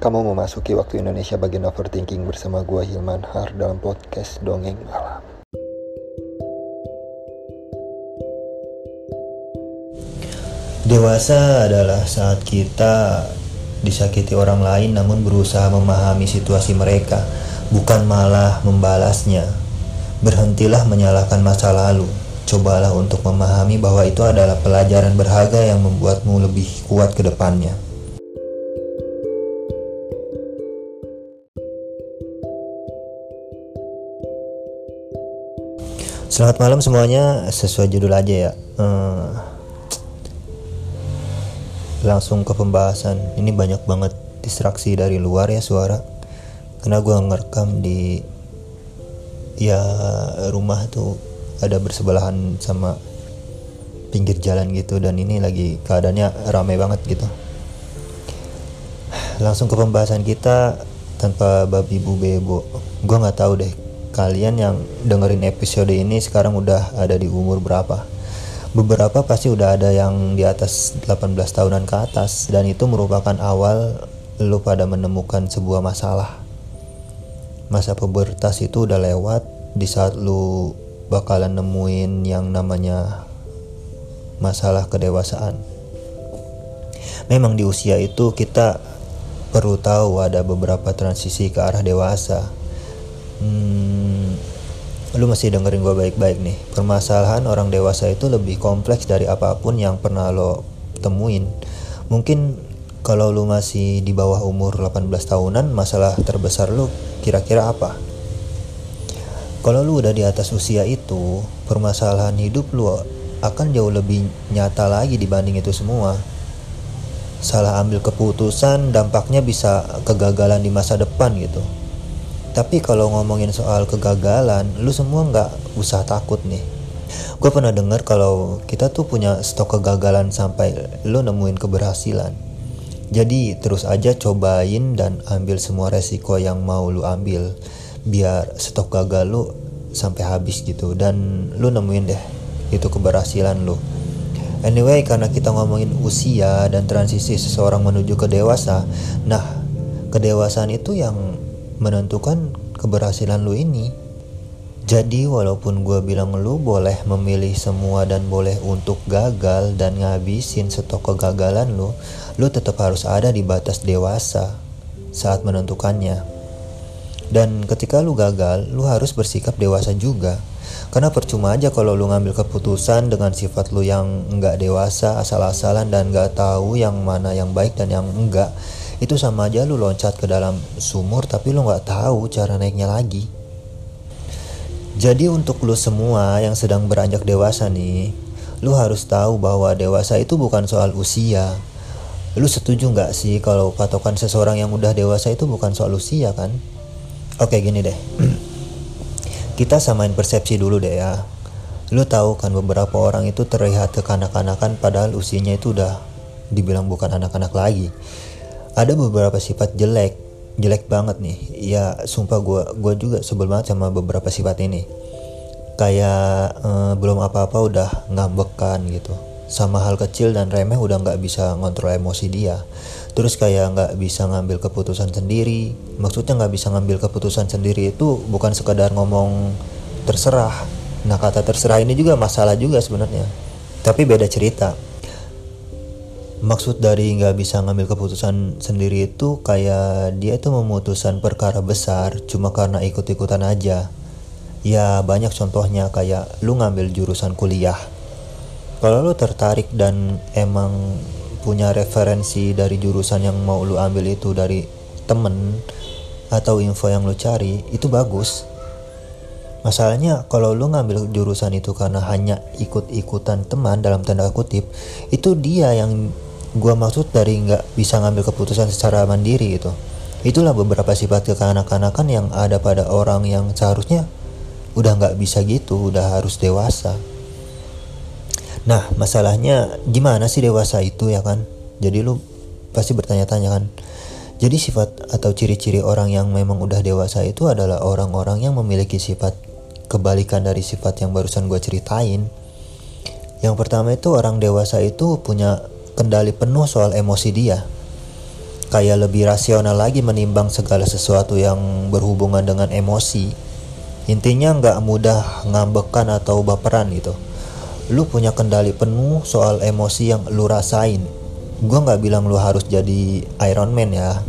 Kamu memasuki waktu Indonesia bagian overthinking bersama gua Hilman Har dalam podcast Dongeng Malam. Dewasa adalah saat kita disakiti orang lain namun berusaha memahami situasi mereka, bukan malah membalasnya. Berhentilah menyalahkan masa lalu. Cobalah untuk memahami bahwa itu adalah pelajaran berharga yang membuatmu lebih kuat ke depannya. Selamat malam semuanya, sesuai judul aja ya. Hmm, langsung ke pembahasan. Ini banyak banget distraksi dari luar ya suara. Karena gue ngerekam di ya rumah tuh ada bersebelahan sama pinggir jalan gitu dan ini lagi keadaannya ramai banget gitu. Langsung ke pembahasan kita tanpa babi bu bebo. Gue nggak tahu deh kalian yang dengerin episode ini sekarang udah ada di umur berapa? Beberapa pasti udah ada yang di atas 18 tahunan ke atas dan itu merupakan awal lu pada menemukan sebuah masalah. Masa pubertas itu udah lewat di saat lu bakalan nemuin yang namanya masalah kedewasaan. Memang di usia itu kita perlu tahu ada beberapa transisi ke arah dewasa Hmm, lu masih dengerin gue baik-baik nih. Permasalahan orang dewasa itu lebih kompleks dari apa pun yang pernah lo temuin. Mungkin kalau lu masih di bawah umur 18 tahunan, masalah terbesar lu kira-kira apa? Kalau lu udah di atas usia itu, permasalahan hidup lu akan jauh lebih nyata lagi dibanding itu semua. Salah ambil keputusan, dampaknya bisa kegagalan di masa depan gitu tapi kalau ngomongin soal kegagalan, lu semua nggak usah takut nih. Gue pernah dengar kalau kita tuh punya stok kegagalan sampai lu nemuin keberhasilan. Jadi terus aja cobain dan ambil semua resiko yang mau lu ambil biar stok gagal lu sampai habis gitu dan lu nemuin deh itu keberhasilan lu. Anyway, karena kita ngomongin usia dan transisi seseorang menuju ke dewasa, nah kedewasaan itu yang menentukan keberhasilan lu ini. Jadi walaupun gue bilang lu boleh memilih semua dan boleh untuk gagal dan ngabisin stok kegagalan lu, lu tetap harus ada di batas dewasa saat menentukannya. Dan ketika lu gagal, lu harus bersikap dewasa juga. Karena percuma aja kalau lu ngambil keputusan dengan sifat lu yang nggak dewasa, asal-asalan dan nggak tahu yang mana yang baik dan yang enggak itu sama aja lu loncat ke dalam sumur tapi lu nggak tahu cara naiknya lagi. Jadi untuk lu semua yang sedang beranjak dewasa nih, lu harus tahu bahwa dewasa itu bukan soal usia. Lu setuju nggak sih kalau patokan seseorang yang udah dewasa itu bukan soal usia kan? Oke gini deh, kita samain persepsi dulu deh ya. Lu tahu kan beberapa orang itu terlihat kekanak-kanakan padahal usianya itu udah dibilang bukan anak-anak lagi ada beberapa sifat jelek jelek banget nih. Ya sumpah gue gue juga sebel banget sama beberapa sifat ini. Kayak eh, belum apa-apa udah ngambekan gitu. Sama hal kecil dan remeh udah nggak bisa ngontrol emosi dia. Terus kayak nggak bisa ngambil keputusan sendiri. Maksudnya nggak bisa ngambil keputusan sendiri itu bukan sekadar ngomong terserah. Nah kata terserah ini juga masalah juga sebenarnya. Tapi beda cerita maksud dari nggak bisa ngambil keputusan sendiri itu kayak dia itu memutuskan perkara besar cuma karena ikut-ikutan aja. Ya banyak contohnya kayak lu ngambil jurusan kuliah. Kalau lu tertarik dan emang punya referensi dari jurusan yang mau lu ambil itu dari temen atau info yang lu cari itu bagus. Masalahnya kalau lu ngambil jurusan itu karena hanya ikut-ikutan teman dalam tanda kutip, itu dia yang gua maksud dari nggak bisa ngambil keputusan secara mandiri gitu. Itulah beberapa sifat kekanak-kanakan yang ada pada orang yang seharusnya udah nggak bisa gitu udah harus dewasa. Nah masalahnya gimana sih dewasa itu ya kan? Jadi lu pasti bertanya-tanya kan? Jadi sifat atau ciri-ciri orang yang memang udah dewasa itu adalah orang-orang yang memiliki sifat kebalikan dari sifat yang barusan gue ceritain. Yang pertama itu orang dewasa itu punya kendali penuh soal emosi dia. kayak lebih rasional lagi menimbang segala sesuatu yang berhubungan dengan emosi. Intinya nggak mudah ngambekan atau baperan gitu. Lu punya kendali penuh soal emosi yang lu rasain. Gue nggak bilang lu harus jadi Iron Man ya.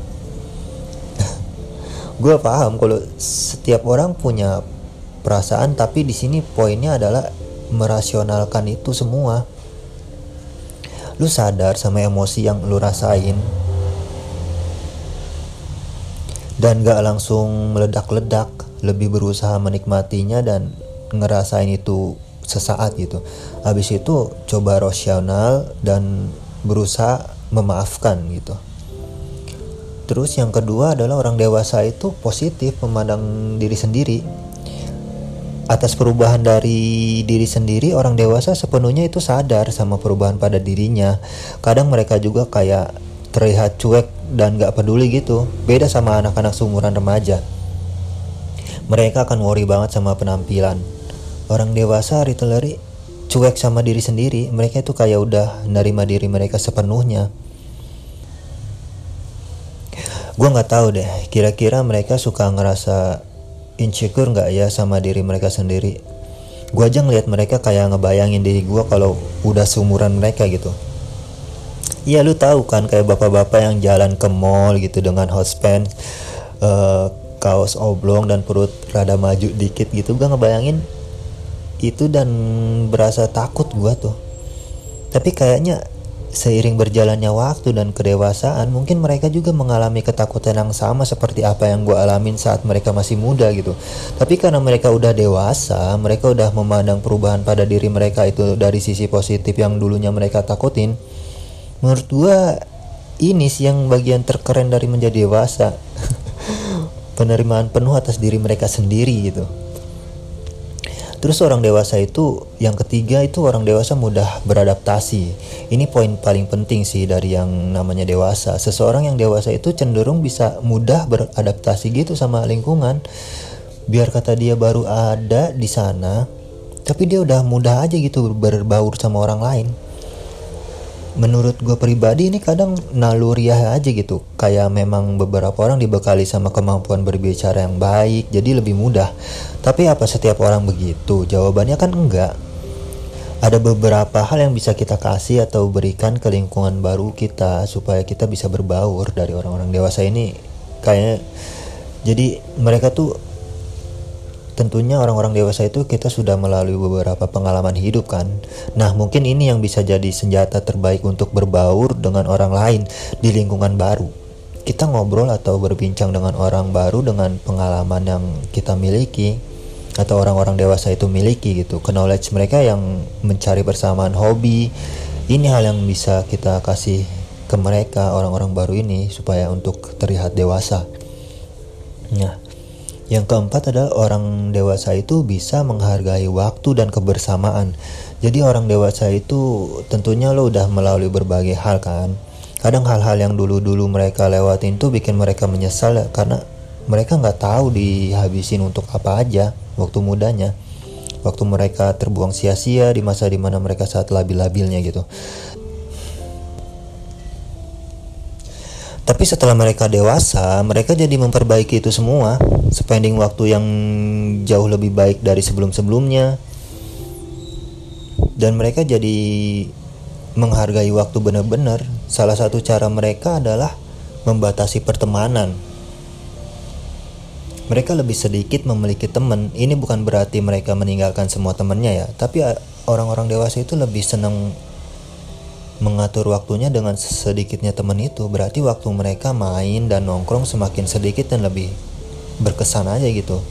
Gue paham kalau setiap orang punya perasaan tapi di sini poinnya adalah merasionalkan itu semua lu sadar sama emosi yang lu rasain? Dan gak langsung meledak-ledak lebih berusaha menikmatinya dan ngerasain itu sesaat gitu. Habis itu coba rasional dan berusaha memaafkan gitu. Terus yang kedua adalah orang dewasa itu positif memandang diri sendiri atas perubahan dari diri sendiri orang dewasa sepenuhnya itu sadar sama perubahan pada dirinya. Kadang mereka juga kayak terlihat cuek dan gak peduli gitu. Beda sama anak-anak seumuran remaja. Mereka akan worry banget sama penampilan. Orang dewasa literally cuek sama diri sendiri. Mereka itu kayak udah nerima diri mereka sepenuhnya. Gue nggak tahu deh kira-kira mereka suka ngerasa insecure nggak ya sama diri mereka sendiri gue aja ngeliat mereka kayak ngebayangin diri gue kalau udah seumuran mereka gitu Iya lu tahu kan kayak bapak-bapak yang jalan ke mall gitu dengan hot pants, uh, kaos oblong dan perut rada maju dikit gitu gue ngebayangin itu dan berasa takut gue tuh. Tapi kayaknya seiring berjalannya waktu dan kedewasaan mungkin mereka juga mengalami ketakutan yang sama seperti apa yang gue alamin saat mereka masih muda gitu. Tapi karena mereka udah dewasa mereka udah memandang perubahan pada diri mereka itu dari sisi positif yang dulunya mereka takutin menurut gue ini sih yang bagian terkeren dari menjadi dewasa. Penerimaan penuh atas diri mereka sendiri gitu Terus orang dewasa itu yang ketiga itu orang dewasa mudah beradaptasi. Ini poin paling penting sih dari yang namanya dewasa. Seseorang yang dewasa itu cenderung bisa mudah beradaptasi gitu sama lingkungan. Biar kata dia baru ada di sana, tapi dia udah mudah aja gitu berbaur sama orang lain menurut gue pribadi ini kadang naluriah aja gitu. Kayak memang beberapa orang dibekali sama kemampuan berbicara yang baik jadi lebih mudah. Tapi apa setiap orang begitu? Jawabannya kan enggak. Ada beberapa hal yang bisa kita kasih atau berikan ke lingkungan baru kita supaya kita bisa berbaur dari orang-orang dewasa ini. Kayaknya jadi mereka tuh tentunya orang-orang dewasa itu kita sudah melalui beberapa pengalaman hidup kan. Nah, mungkin ini yang bisa jadi senjata terbaik untuk berbaur dengan orang lain di lingkungan baru. Kita ngobrol atau berbincang dengan orang baru dengan pengalaman yang kita miliki atau orang-orang dewasa itu miliki gitu. Knowledge mereka yang mencari persamaan hobi. Ini hal yang bisa kita kasih ke mereka orang-orang baru ini supaya untuk terlihat dewasa. Nah, yang keempat adalah orang dewasa itu bisa menghargai waktu dan kebersamaan. Jadi orang dewasa itu tentunya lo udah melalui berbagai hal kan. Kadang hal-hal yang dulu-dulu mereka lewatin tuh bikin mereka menyesal ya, karena mereka nggak tahu dihabisin untuk apa aja waktu mudanya. Waktu mereka terbuang sia-sia di masa di mana mereka saat labil-labilnya gitu. Tapi setelah mereka dewasa, mereka jadi memperbaiki itu semua, spending waktu yang jauh lebih baik dari sebelum-sebelumnya. Dan mereka jadi menghargai waktu benar-benar. Salah satu cara mereka adalah membatasi pertemanan. Mereka lebih sedikit memiliki teman. Ini bukan berarti mereka meninggalkan semua temannya ya, tapi orang-orang dewasa itu lebih senang mengatur waktunya dengan sedikitnya teman itu berarti waktu mereka main dan nongkrong semakin sedikit dan lebih berkesan aja gitu.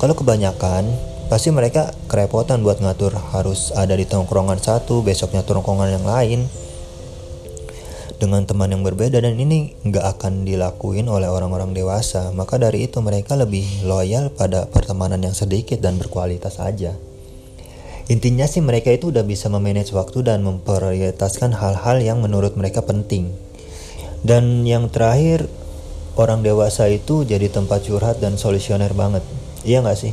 Kalau kebanyakan pasti mereka kerepotan buat ngatur harus ada di tongkrongan satu besoknya tongkrongan yang lain. Dengan teman yang berbeda dan ini nggak akan dilakuin oleh orang-orang dewasa maka dari itu mereka lebih loyal pada pertemanan yang sedikit dan berkualitas aja Intinya sih mereka itu udah bisa memanage waktu dan memprioritaskan hal-hal yang menurut mereka penting. Dan yang terakhir, orang dewasa itu jadi tempat curhat dan solusioner banget. Iya gak sih?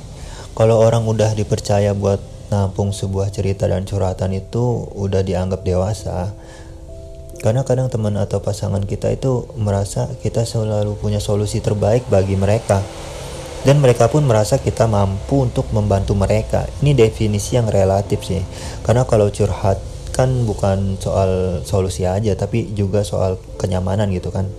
Kalau orang udah dipercaya buat nampung sebuah cerita dan curhatan itu udah dianggap dewasa. karena kadang teman atau pasangan kita itu merasa kita selalu punya solusi terbaik bagi mereka dan mereka pun merasa kita mampu untuk membantu mereka. Ini definisi yang relatif sih. Karena kalau curhat kan bukan soal solusi aja tapi juga soal kenyamanan gitu kan.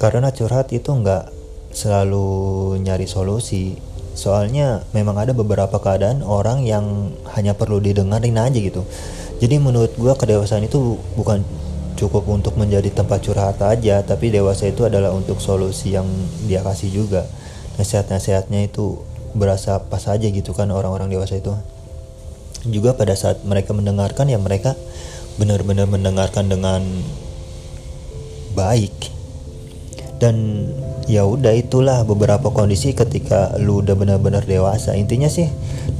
Karena curhat itu nggak selalu nyari solusi. Soalnya memang ada beberapa keadaan orang yang hanya perlu didengarin aja gitu. Jadi menurut gue kedewasaan itu bukan cukup untuk menjadi tempat curhat aja tapi dewasa itu adalah untuk solusi yang dia kasih juga nasihat-nasihatnya itu berasa pas aja gitu kan orang-orang dewasa itu. Juga pada saat mereka mendengarkan ya mereka benar-benar mendengarkan dengan baik. Dan ya udah itulah beberapa kondisi ketika lu udah benar-benar dewasa. Intinya sih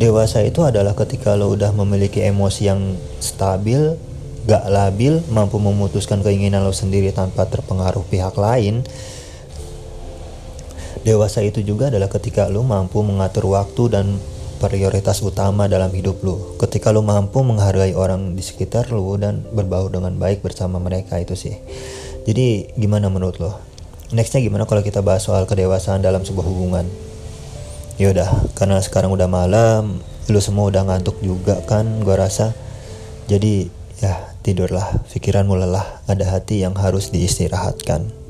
dewasa itu adalah ketika lu udah memiliki emosi yang stabil gak labil mampu memutuskan keinginan lo sendiri tanpa terpengaruh pihak lain dewasa itu juga adalah ketika lu mampu mengatur waktu dan prioritas utama dalam hidup lu. Ketika lu mampu menghargai orang di sekitar lu dan berbaur dengan baik bersama mereka itu sih. Jadi gimana menurut lo? Nextnya gimana kalau kita bahas soal kedewasaan dalam sebuah hubungan? Yaudah karena sekarang udah malam lu semua udah ngantuk juga kan gua rasa. Jadi ya tidurlah. Pikiranmu lelah. Ada hati yang harus diistirahatkan